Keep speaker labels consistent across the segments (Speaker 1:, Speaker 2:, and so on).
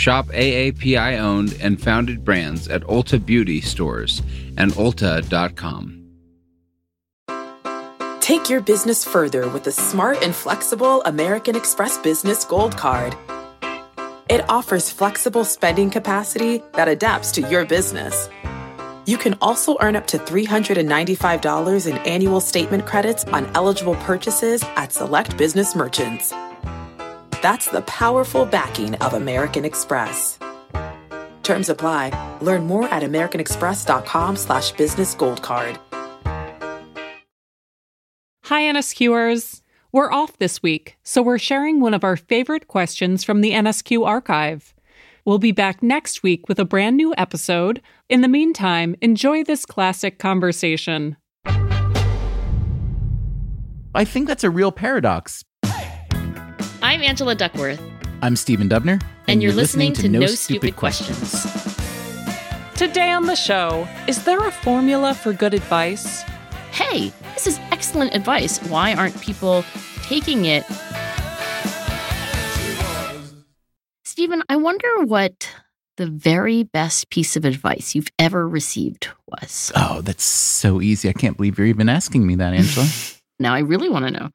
Speaker 1: Shop AAPI owned and founded brands at Ulta Beauty stores and Ulta.com.
Speaker 2: Take your business further with the smart and flexible American Express Business Gold Card. It offers flexible spending capacity that adapts to your business. You can also earn up to $395 in annual statement credits on eligible purchases at select business merchants. That's the powerful backing of American Express. Terms apply. Learn more at americanexpress.com slash business gold card.
Speaker 3: Hi, NSQers. We're off this week, so we're sharing one of our favorite questions from the NSQ archive. We'll be back next week with a brand new episode. In the meantime, enjoy this classic conversation.
Speaker 4: I think that's a real paradox.
Speaker 5: I'm Angela Duckworth.
Speaker 4: I'm Stephen Dubner.
Speaker 5: And, and you're, you're listening, listening, to, No, Stupid, Stupid questions.
Speaker 3: questions. Today on the show, is there a formula for good advice?
Speaker 5: Hey, this is excellent advice. Why aren't people taking it? Stephen, I wonder what the very best piece of advice you've ever received was.
Speaker 4: Oh, that's so easy. I can't believe you're even asking me that, Angela.
Speaker 5: now I really want to know.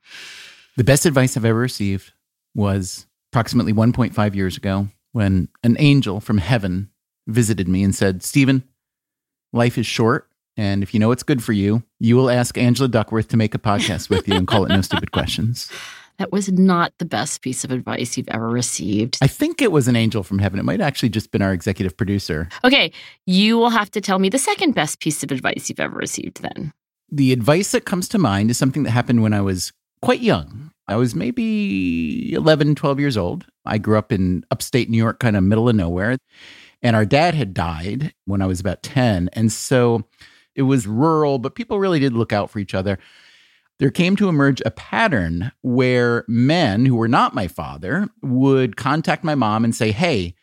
Speaker 4: The best advice I've ever received was approximately 1.5 years ago when an angel from heaven visited me and said, Stephen, life is short. And if you know what's good for you, you will ask Angela Duckworth to make a podcast with you and call it No Stupid Questions.
Speaker 5: That was not the best piece of advice you've ever received.
Speaker 4: I think it was an angel from heaven. It might actually just been our executive producer.
Speaker 5: Okay, you will have to tell me the second best piece of advice you've ever received then.
Speaker 4: The advice that comes to mind is something that happened when I was quite young. I was maybe 11, 12 years old. I grew up in upstate New York, kind of middle of nowhere. And our dad had died when I was about 10. And so it was rural, but people really did look out for each other. There came to emerge a pattern where men who were not my father would contact my mom and say, Hey,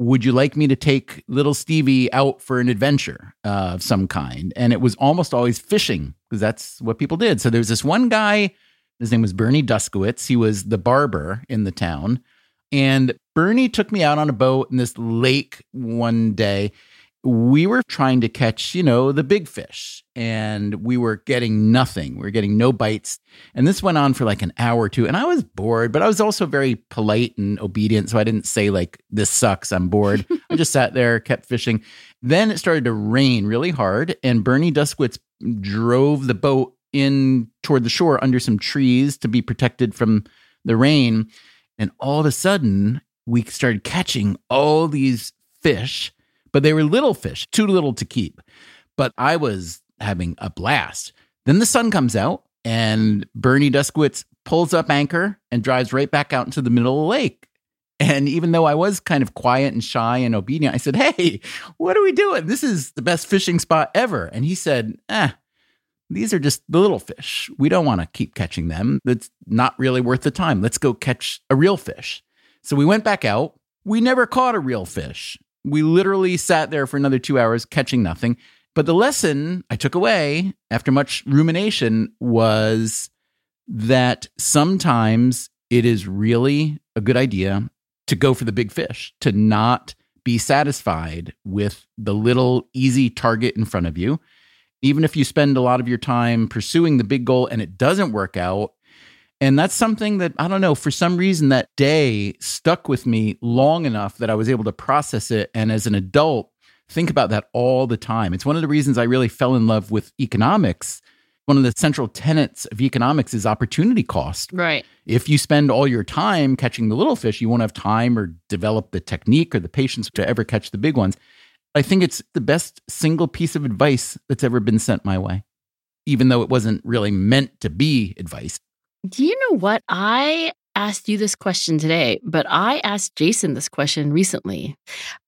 Speaker 4: would you like me to take little Stevie out for an adventure uh, of some kind? And it was almost always fishing because that's what people did. So there was this one guy, his name was Bernie Duskowitz. He was the barber in the town. And Bernie took me out on a boat in this lake one day we were trying to catch, you know, the big fish and we were getting nothing. We were getting no bites. And this went on for like an hour or two. And I was bored, but I was also very polite and obedient. So I didn't say, like, this sucks, I'm bored. I just sat there, kept fishing. Then it started to rain really hard. And Bernie Duskowitz drove the boat in toward the shore under some trees to be protected from the rain. And all of a sudden, we started catching all these fish but they were little fish, too little to keep. But I was having a blast. Then the sun comes out, and Bernie Duskowitz pulls up anchor and drives right back out into the middle of the lake. And even though I was kind of quiet and shy and obedient, I said, Hey, what are we doing? This is the best fishing spot ever. And he said, Eh, these are just the little fish. We don't want to keep catching them. That's not really worth the time. Let's go catch a real fish. So we went back out. We never caught a real fish. We literally sat there for another two hours catching nothing. But the lesson I took away after much rumination was that sometimes it is really a good idea to go for the big fish, to not be satisfied with the little easy target in front of you. Even if you spend a lot of your time pursuing the big goal and it doesn't work out, and that's something that I don't know, for some reason that day stuck with me long enough that I was able to process it. And as an adult, think about that all the time. It's one of the reasons I really fell in love with economics. One of the central tenets of economics is opportunity cost.
Speaker 5: Right.
Speaker 4: If you spend all your time catching the little fish, you won't have time or develop the technique or the patience to ever catch the big ones. I think it's the best single piece of advice that's ever been sent my way, even though it wasn't really meant to be advice.
Speaker 5: Do you know what? I asked you this question today, but I asked Jason this question recently.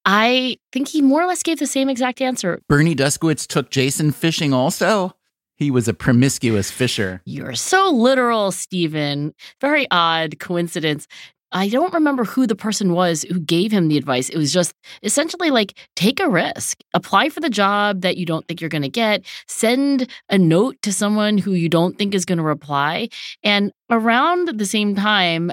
Speaker 5: I think he more or less gave the same exact answer.
Speaker 4: Bernie Duskowitz took Jason fishing also. He was a promiscuous fisher.
Speaker 5: You're so literal, Stephen. Very odd coincidence. I don't remember who the person was who gave him the advice. It was just essentially like take a risk, apply for the job that you don't think you're going to get, send a note to someone who you don't think is going to reply. And around the same time,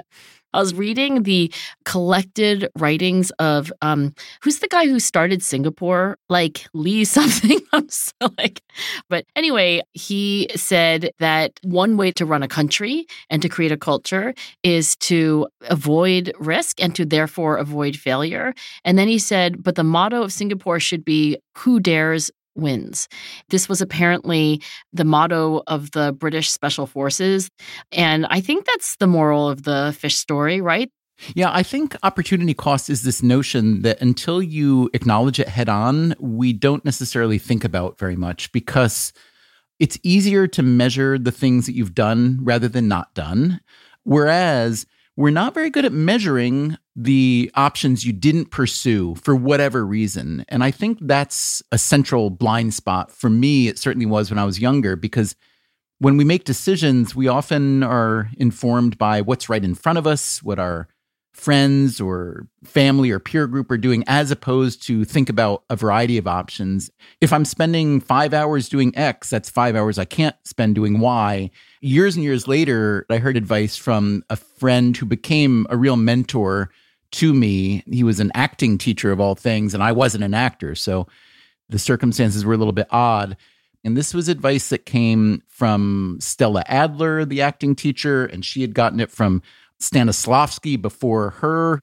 Speaker 5: I was reading the collected writings of um who's the guy who started Singapore? Like Lee something. I'm so like but anyway, he said that one way to run a country and to create a culture is to avoid risk and to therefore avoid failure. And then he said, but the motto of Singapore should be who dares wins. This was apparently the motto of the British Special Forces. And I think that's the moral of the fish story, right?
Speaker 4: Yeah, I think opportunity cost is this notion that until you acknowledge it head on, we don't necessarily think about very much because it's easier to measure the things that you've done rather than not done. Whereas we're not very good at measuring the options you didn't pursue for whatever reason. And I think that's a central blind spot for me. It certainly was when I was younger, because when we make decisions, we often are informed by what's right in front of us, what our friends or family or peer group are doing, as opposed to think about a variety of options. If I'm spending five hours doing X, that's five hours I can't spend doing Y. Years and years later, I heard advice from a friend who became a real mentor to me. He was an acting teacher of all things, and I wasn't an actor. So the circumstances were a little bit odd. And this was advice that came from Stella Adler, the acting teacher, and she had gotten it from Stanislavski before her.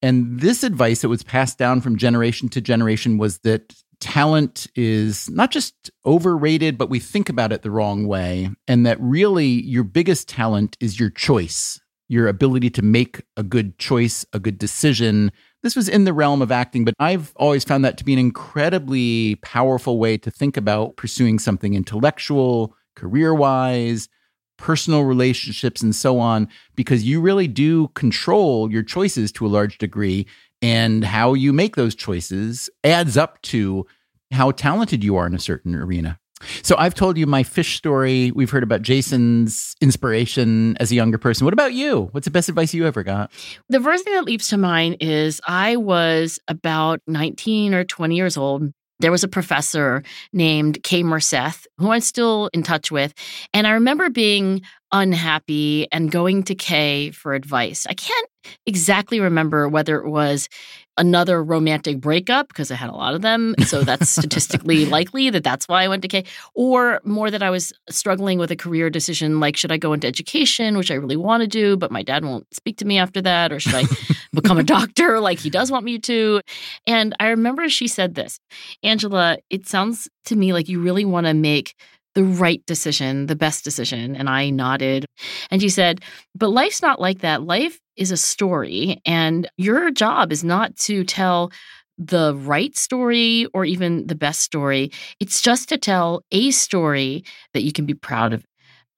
Speaker 4: And this advice that was passed down from generation to generation was that talent is not just overrated, but we think about it the wrong way. And that really your biggest talent is your choice, your ability to make a good choice, a good decision. This was in the realm of acting, but I've always found that to be an incredibly powerful way to think about pursuing something intellectual, career wise, personal relationships and so on because you really do control your choices to a large degree and how you make those choices adds up to how talented you are in a certain arena. So I've told you my fish story. We've heard about Jason's inspiration as a younger person. What about you? What's the best advice you ever got?
Speaker 5: The first thing that leaps to mind is I was about 19 or 20 years old there was a professor named Kay Merseth, who I'm still in touch with. And I remember being unhappy and going to Kay for advice. I can't exactly remember whether it was another romantic breakup because I had a lot of them. So that's statistically likely that that's why I went to Kay, or more that I was struggling with a career decision like, should I go into education, which I really want to do, but my dad won't speak to me after that, or should I become a doctor like he does want me to? And I remember she said this Angela, it sounds to me like you really want to make the right decision, the best decision. And I nodded. And she said, But life's not like that. Life is a story, and your job is not to tell the right story or even the best story. It's just to tell a story that you can be proud of.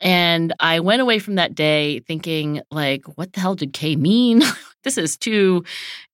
Speaker 5: And I went away from that day thinking, like, what the hell did Kay mean? this is too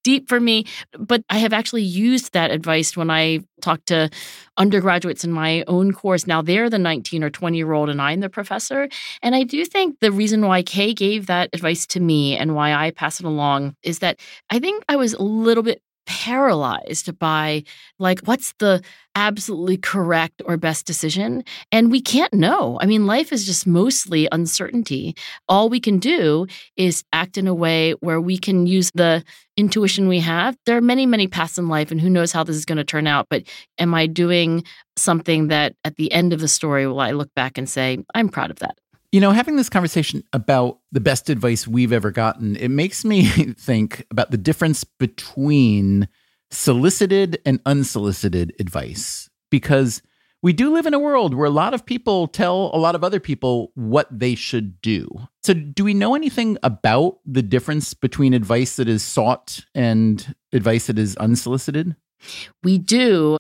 Speaker 5: deep for me. But I have actually used that advice when I talk to undergraduates in my own course. Now they're the 19 or 20 year old, and I'm the professor. And I do think the reason why Kay gave that advice to me and why I pass it along is that I think I was a little bit paralyzed by like what's the absolutely correct or best decision? And we can't know. I mean life is just mostly uncertainty. All we can do is act in a way where we can use the intuition we have. There are many many paths in life and who knows how this is going to turn out but am i doing something that at the end of the story will i look back and say i'm proud of that
Speaker 4: you know, having this conversation about the best advice we've ever gotten, it makes me think about the difference between solicited and unsolicited advice. Because we do live in a world where a lot of people tell a lot of other people what they should do. So, do we know anything about the difference between advice that is sought and advice that is unsolicited?
Speaker 5: We do.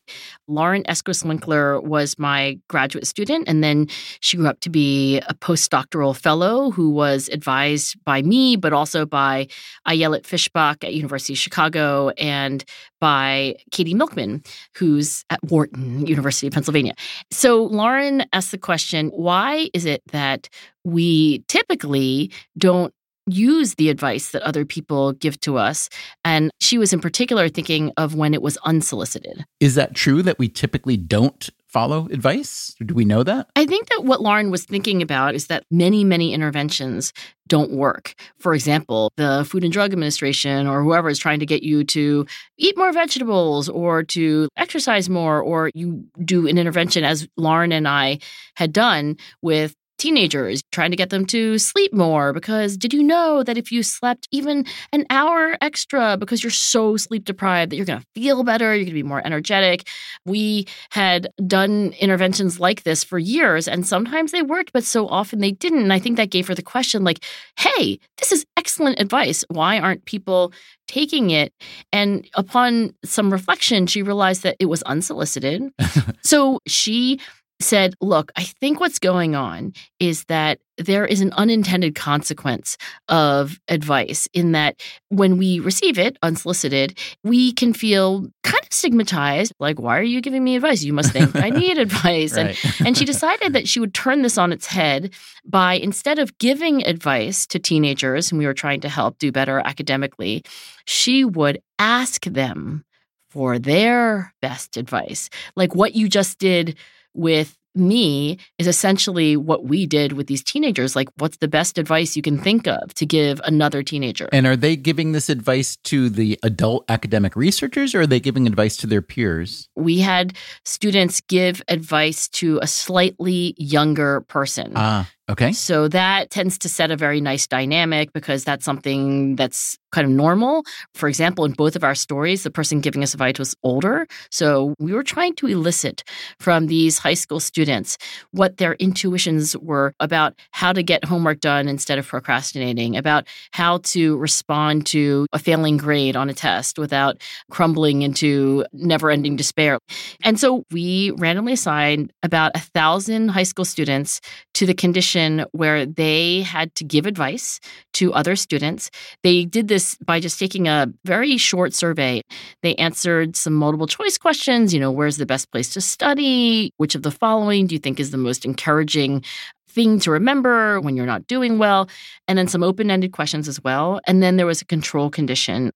Speaker 5: Lauren Eskreis-Winkler was my graduate student, and then she grew up to be a postdoctoral fellow who was advised by me, but also by Ayelet Fishbach at University of Chicago and by Katie Milkman, who's at Wharton, University of Pennsylvania. So Lauren asked the question why is it that we typically don't use the advice that other people give to us. And she was in particular thinking of when it was unsolicited.
Speaker 4: Is that true that we typically don't follow advice? Do we know that?
Speaker 5: I think that what Lauren was thinking about is that many, many interventions don't work. For example, the Food and Drug Administration or whoever is trying to get you to eat more vegetables or to exercise more, or you do an intervention as Lauren and I had done with teenagers, trying to get them to sleep more. Because did you know that if you slept even an hour extra because you're so sleep deprived that you're going to feel better, you're going to be more energetic? We had done interventions like this for years, and sometimes they worked, but so often they didn't. And I think that gave her the question like, hey, this is excellent advice. Why aren't people taking it? And upon some reflection, she realized that it was unsolicited. so she said, Look, I think what's going on is that there is an unintended consequence of advice in that when we receive it unsolicited, we can feel kind of stigmatized. Like, why are you giving me advice? You must think I need advice. right. And, and she decided that she would turn this on its head by instead of giving advice to teenagers whom we were trying to help do better academically, she would ask them for their best advice. Like what you just did with me is essentially what we did with these teenagers. Like, what's the best advice you can think of to give another teenager?
Speaker 4: And are they giving this advice to the adult academic researchers or are they giving advice to their peers?
Speaker 5: We had students give advice to a slightly younger person.
Speaker 4: Ah. Okay.
Speaker 5: So that tends to set a very nice dynamic because that's something that's kind of normal. For example, in both of our stories, the person giving us advice was older. So we were trying to elicit from these high school students what their intuitions were about how to get homework done instead of procrastinating, about how to respond to a failing grade on a test without crumbling into never ending despair. And so we randomly assigned about a thousand high school students to the condition where they had to give advice to other students. They did this by just taking a very short survey. They answered some multiple choice questions, you know, where's the best place to study? Which of the following do you think is the most encouraging thing to remember when you're not doing well, and then some open ended questions as well. And then there was a control condition.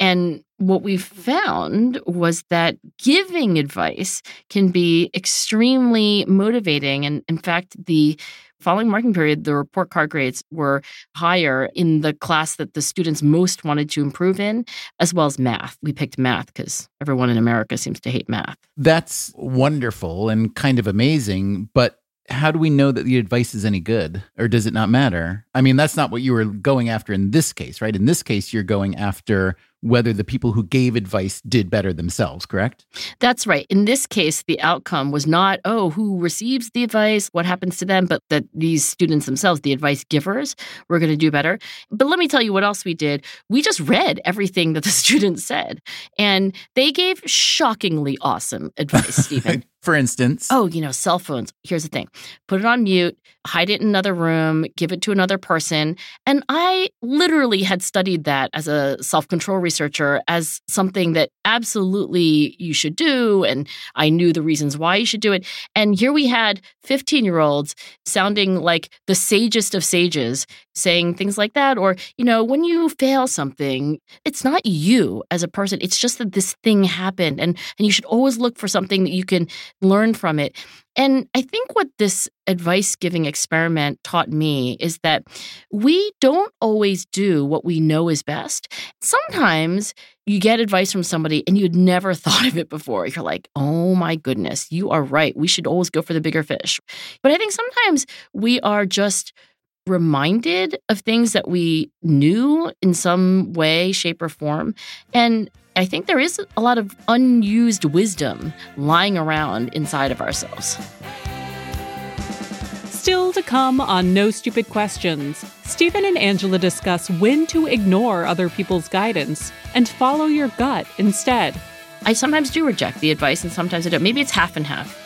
Speaker 5: And what we found was that giving advice can be extremely motivating. And in fact, the following marking period, the report card grades were higher in the class that the students most wanted to improve in, as well as math. We picked math because everyone in America seems to hate math.
Speaker 4: That's wonderful and kind of amazing. But how do we know that the advice is any good or does it not matter? I mean, that's not what you were going after in this case, right? In this case, you're going after whether the people who gave advice did better themselves, correct?
Speaker 5: That's right. In this case, the outcome was not, oh, who receives the advice, what happens to them, but that these students themselves, the advice givers, were going to do better. But let me tell you what else we did. We just read everything that the students said, and they gave shockingly awesome advice, Stephen.
Speaker 4: For instance,
Speaker 5: oh, you know, cell phones. Here's the thing put it on mute, hide it in another room, give it to another person. And I literally had studied that as a self control researcher as something that absolutely you should do. And I knew the reasons why you should do it. And here we had 15 year olds sounding like the sagest of sages saying things like that. Or, you know, when you fail something, it's not you as a person, it's just that this thing happened. And, and you should always look for something that you can learn from it. And I think what this advice giving experiment taught me is that we don't always do what we know is best. Sometimes you get advice from somebody and you'd never thought of it before. You're like, oh my goodness, you are right. We should always go for the bigger fish. But I think sometimes we are just reminded of things that we knew in some way, shape, or form. And I think there is a lot of unused wisdom lying around inside of ourselves.
Speaker 3: Still to come on No Stupid Questions, Stephen and Angela discuss when to ignore other people's guidance and follow your gut instead.
Speaker 5: I sometimes do reject the advice and sometimes I don't. Maybe it's half and half.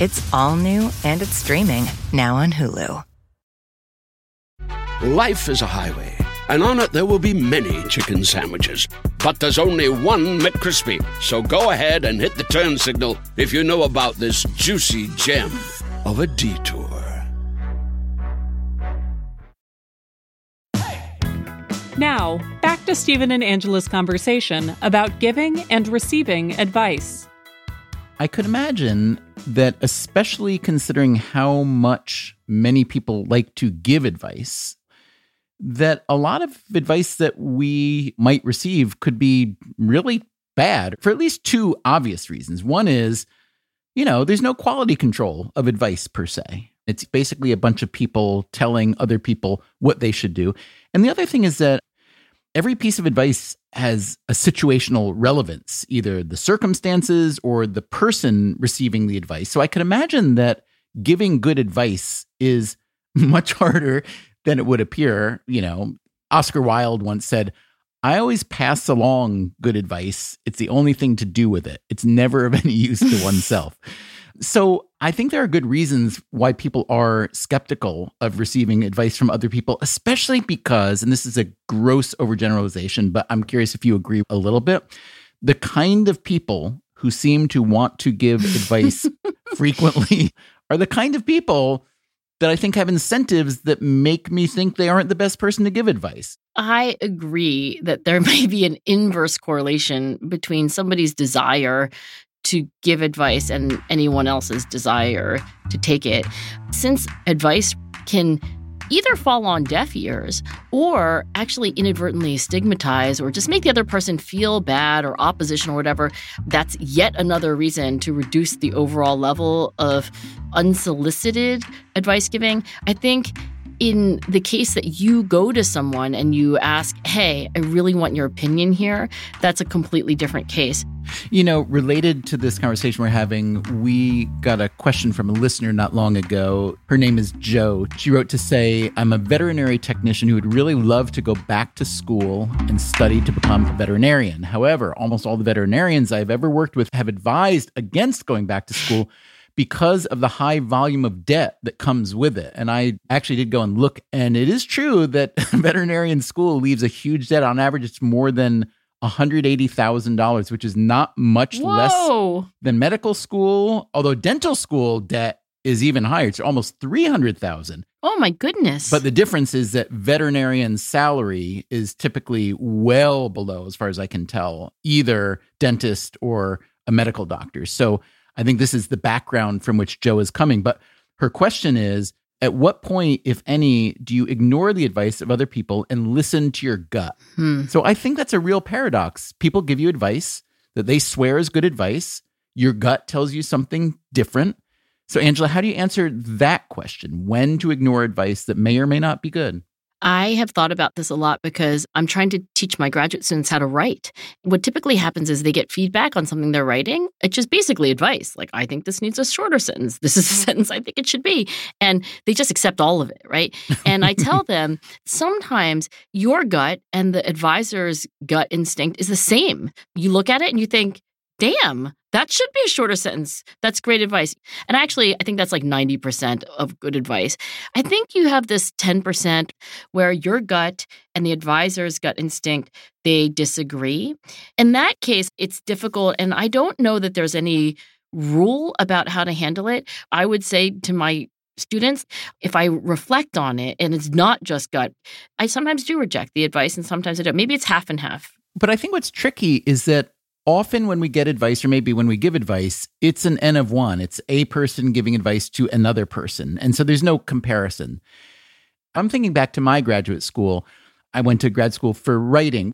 Speaker 6: It's all new and it's streaming now on Hulu.
Speaker 7: Life is a highway, and on it there will be many chicken sandwiches. But there's only one McCrispy. So go ahead and hit the turn signal if you know about this juicy gem of a detour.
Speaker 3: Now, back to Stephen and Angela's conversation about giving and receiving advice.
Speaker 4: I could imagine that, especially considering how much many people like to give advice, that a lot of advice that we might receive could be really bad for at least two obvious reasons. One is, you know, there's no quality control of advice per se. It's basically a bunch of people telling other people what they should do. And the other thing is that every piece of advice has a situational relevance, either the circumstances or the person receiving the advice. So I could imagine that giving good advice is much harder than it would appear. You know, Oscar Wilde once said, I always pass along good advice. It's the only thing to do with it. It's never of any use to oneself. So I think there are good reasons why people are skeptical of receiving advice from other people, especially because, and this is a gross overgeneralization, but I'm curious if you agree a little bit. The kind of people who seem to want to give advice frequently are the kind of people that I think have incentives that make me think they aren't the best person to give advice.
Speaker 5: I agree that there may be an inverse correlation between somebody's desire to give advice and anyone else's desire to take it. Since advice can either fall on deaf ears or actually inadvertently stigmatize or just make the other person feel bad or opposition or whatever, that's yet another reason to reduce the overall level of unsolicited advice giving. I think in the case that you go to someone and you ask, Hey, I really want your opinion here, that's a completely different case.
Speaker 4: You know, related to this conversation we're having, we got a question from a listener not long ago. Her name is Joe. She wrote to say, I'm a veterinary technician who would really love to go back to school and study to become a veterinarian. However, almost all the veterinarians I've ever worked with have advised against going back to school because of the high volume of debt that comes with it. And I actually did go and look, and it is true that veterinarian school leaves a huge debt. On average, it's more than $180,000, which is not much
Speaker 5: Whoa.
Speaker 4: less than medical school, although dental school debt is even higher. It's almost 300,000.
Speaker 5: Oh my goodness.
Speaker 4: But the difference is that veterinarian salary is typically well below as far as I can tell either dentist or a medical doctor. So I think this is the background from which Joe is coming. But her question is at what point, if any, do you ignore the advice of other people and listen to your gut?
Speaker 5: Hmm.
Speaker 4: So I think that's a real paradox. People give you advice that they swear is good advice. Your gut tells you something different. So, Angela, how do you answer that question? When to ignore advice that may or may not be good?
Speaker 5: I have thought about this a lot because I'm trying to teach my graduate students how to write. What typically happens is they get feedback on something they're writing. It's just basically advice. Like, I think this needs a shorter sentence. This is a mm-hmm. sentence I think it should be. And they just accept all of it, right? And I tell them sometimes your gut and the advisor's gut instinct is the same. You look at it and you think, damn, that should be a shorter sentence. That's great advice. And actually, I think that's like 90% of good advice. I think you have this 10% where your gut and the advisor's gut instinct, they disagree. In that case, it's difficult. And I don't know that there's any rule about how to handle it. I would say to my students, if I reflect on it and it's not just gut, I sometimes do reject the advice and sometimes I don't. Maybe it's half and half.
Speaker 4: But I think what's tricky is that often when we get advice, or maybe when we give advice, it's an N of one. It's a person giving advice to another person. And so there's no comparison. I'm thinking back to my graduate school. I went to grad school for writing.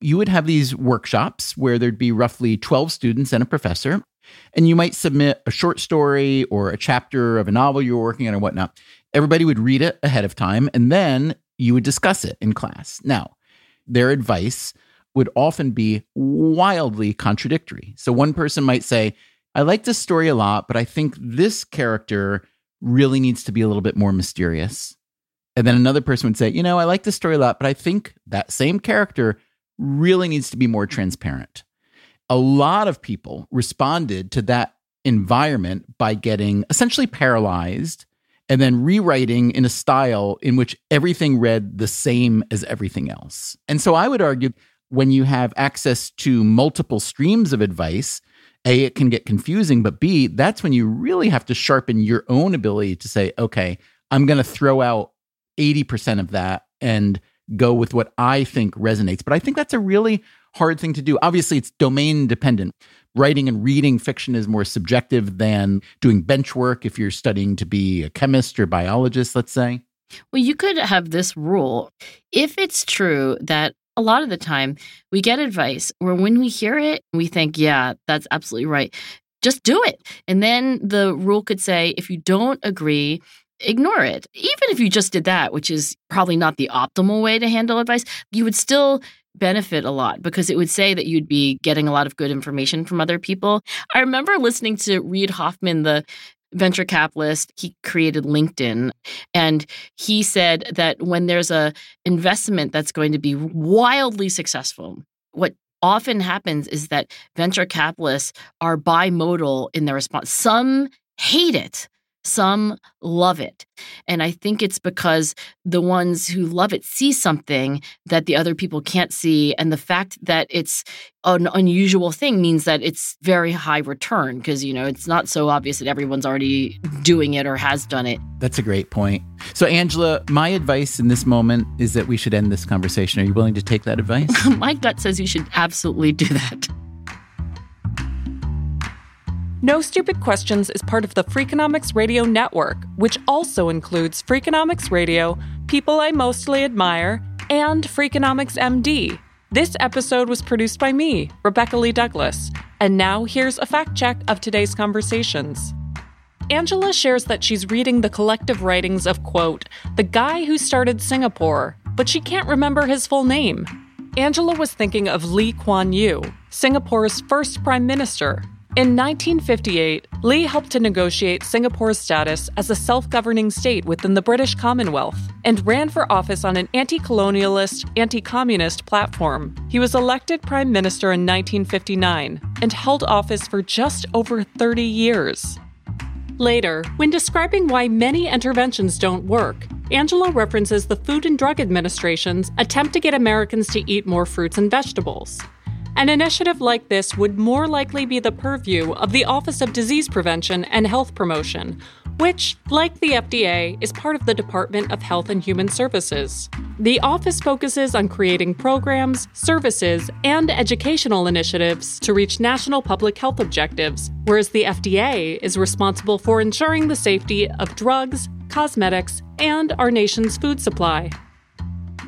Speaker 4: You would have these workshops where there'd be roughly 12 students and a professor. And you might submit a short story or a chapter of a novel you were working on or whatnot. Everybody would read it ahead of time, and then you would discuss it in class. Now, their advice would often be wildly contradictory. So one person might say, I like this story a lot, but I think this character really needs to be a little bit more mysterious. And then another person would say, You know, I like this story a lot, but I think that same character really needs to be more transparent. A lot of people responded to that environment by getting essentially paralyzed and then rewriting in a style in which everything read the same as everything else. And so I would argue when you have access to multiple streams of advice, A, it can get confusing, but B, that's when you really have to sharpen your own ability to say, okay, I'm going to throw out 80% of that and go with what I think resonates. But I think that's a really hard thing to do. Obviously, it's domain dependent. Writing and reading fiction is more subjective than doing bench work if you're studying to be a chemist or biologist, let's say.
Speaker 5: Well, you could have this rule. If it's true that a lot of the time we get advice where when we hear it, we think, yeah, that's absolutely right. Just do it. And then the rule could say, if you don't agree, ignore it. Even if you just did that, which is probably not the optimal way to handle advice, you would still benefit a lot because it would say that you'd be getting a lot of good information from other people. I remember listening to Reid Hoffman, the venture capitalist he created linkedin and he said that when there's a investment that's going to be wildly successful what often happens is that venture capitalists are bimodal in their response. Some hate it some love it. And I think it's because the ones who love it see something that the other people can't see. And the fact that it's an unusual thing means that it's very high return because, you know, it's not so obvious that everyone's already doing it or has done it.
Speaker 4: That's a great point. So, Angela, my advice in this moment is that we should end this conversation. Are you willing to take that advice?
Speaker 5: my gut says you should absolutely do that.
Speaker 3: No Stupid Questions is part of the Freakonomics Radio Network, which also includes Freakonomics Radio, People I Mostly Admire, and Freakonomics MD. This episode was produced by me, Rebecca Lee Douglas. And now here's a fact check of today's conversations. Angela shares that she's reading the collective writings of, quote, the guy who started Singapore, but she can't remember his full name. Angela was thinking of Lee Kuan Yew, Singapore's first prime minister, in 1958, Lee helped to negotiate Singapore's status as a self governing state within the British Commonwealth and ran for office on an anti colonialist, anti communist platform. He was elected prime minister in 1959 and held office for just over 30 years. Later, when describing why many interventions don't work, Angela references the Food and Drug Administration's attempt to get Americans to eat more fruits and vegetables. An initiative like this would more likely be the purview of the Office of Disease Prevention and Health Promotion, which, like the FDA, is part of the Department of Health and Human Services. The office focuses on creating programs, services, and educational initiatives to reach national public health objectives, whereas the FDA is responsible for ensuring the safety of drugs, cosmetics, and our nation's food supply.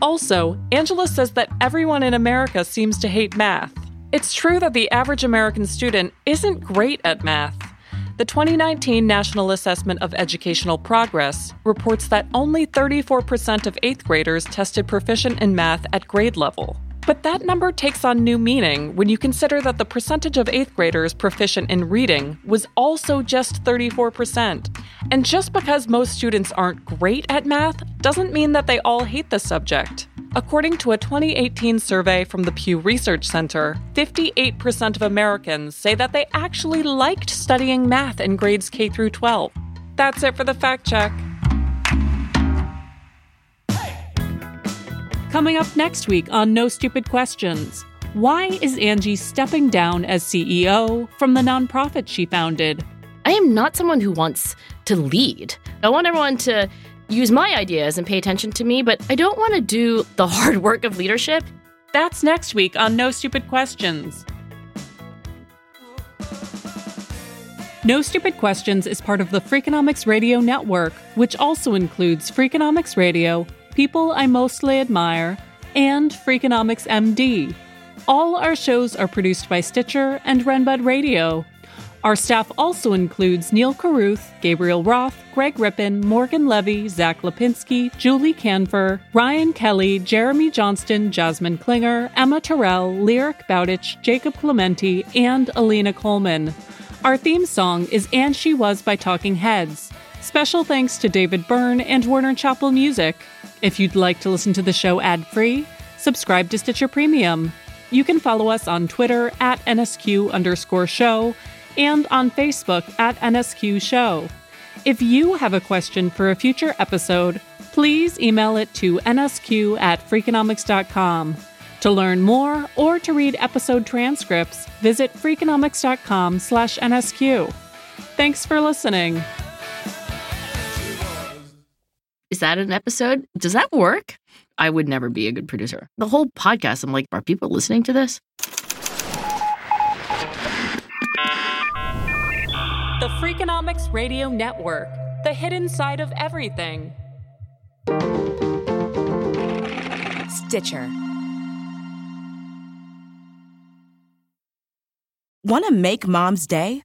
Speaker 3: Also, Angela says that everyone in America seems to hate math. It's true that the average American student isn't great at math. The 2019 National Assessment of Educational Progress reports that only 34% of 8th graders tested proficient in math at grade level. But that number takes on new meaning when you consider that the percentage of 8th graders proficient in reading was also just 34%. And just because most students aren't great at math doesn't mean that they all hate the subject. According to a 2018 survey from the Pew Research Center, 58% of Americans say that they actually liked studying math in grades K through 12. That's it for the fact check. Coming up next week on No Stupid Questions. Why is Angie stepping down as CEO from the nonprofit she founded?
Speaker 5: I am not someone who wants to lead. I want everyone to use my ideas and pay attention to me, but I don't want to do the hard work of leadership.
Speaker 3: That's next week on No Stupid Questions. No Stupid Questions is part of the Freakonomics Radio Network, which also includes Freakonomics Radio, People I Mostly Admire, and Freakonomics MD. All our shows are produced by Stitcher and Renbud Radio. Our staff also includes Neil Carruth, Gabriel Roth, Greg Rippin, Morgan Levy, Zach Lipinski, Julie Kanfer, Ryan Kelley, Jeremy Johnston, Jasmine Klinger, Emma Tyrrell, Lyric Bowditch, Jacob Clementi, and Alina Kulman. Our theme song is And She Was by Talking Heads. Special thanks to David Byrne and Warner Chappell Music. If you'd like to listen to the show ad free, subscribe to Stitcher Premium. You can follow us on Twitter at NSQ underscore show and on Facebook at NSQ Show. If you have a question for a future episode, please email it to nsq at freakonomics.com. To learn more or to read episode transcripts, visit freakonomics.com slash nsq. Thanks for listening.
Speaker 5: Is that an episode? Does that work? I would never be a good producer. The whole podcast, I'm like, are people listening to this?
Speaker 3: The Freakonomics Radio Network, the hidden side of everything.
Speaker 8: Stitcher. Want to make mom's day?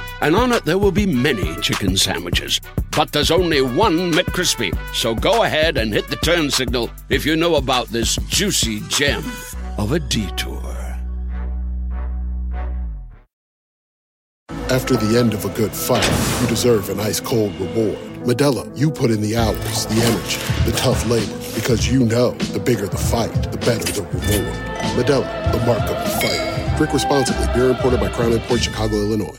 Speaker 7: and on it there will be many chicken sandwiches. But there's only one McCrispy. So go ahead and hit the turn signal if you know about this juicy gem of a detour.
Speaker 9: After the end of a good fight, you deserve an ice cold reward. Modelo, you put in the hours, the energy, the tough labor, because you know the bigger the fight, the better the reward. Modelo, the mark of a fighter. Drink responsibly. Beer imported by Crown Port Chicago, Illinois.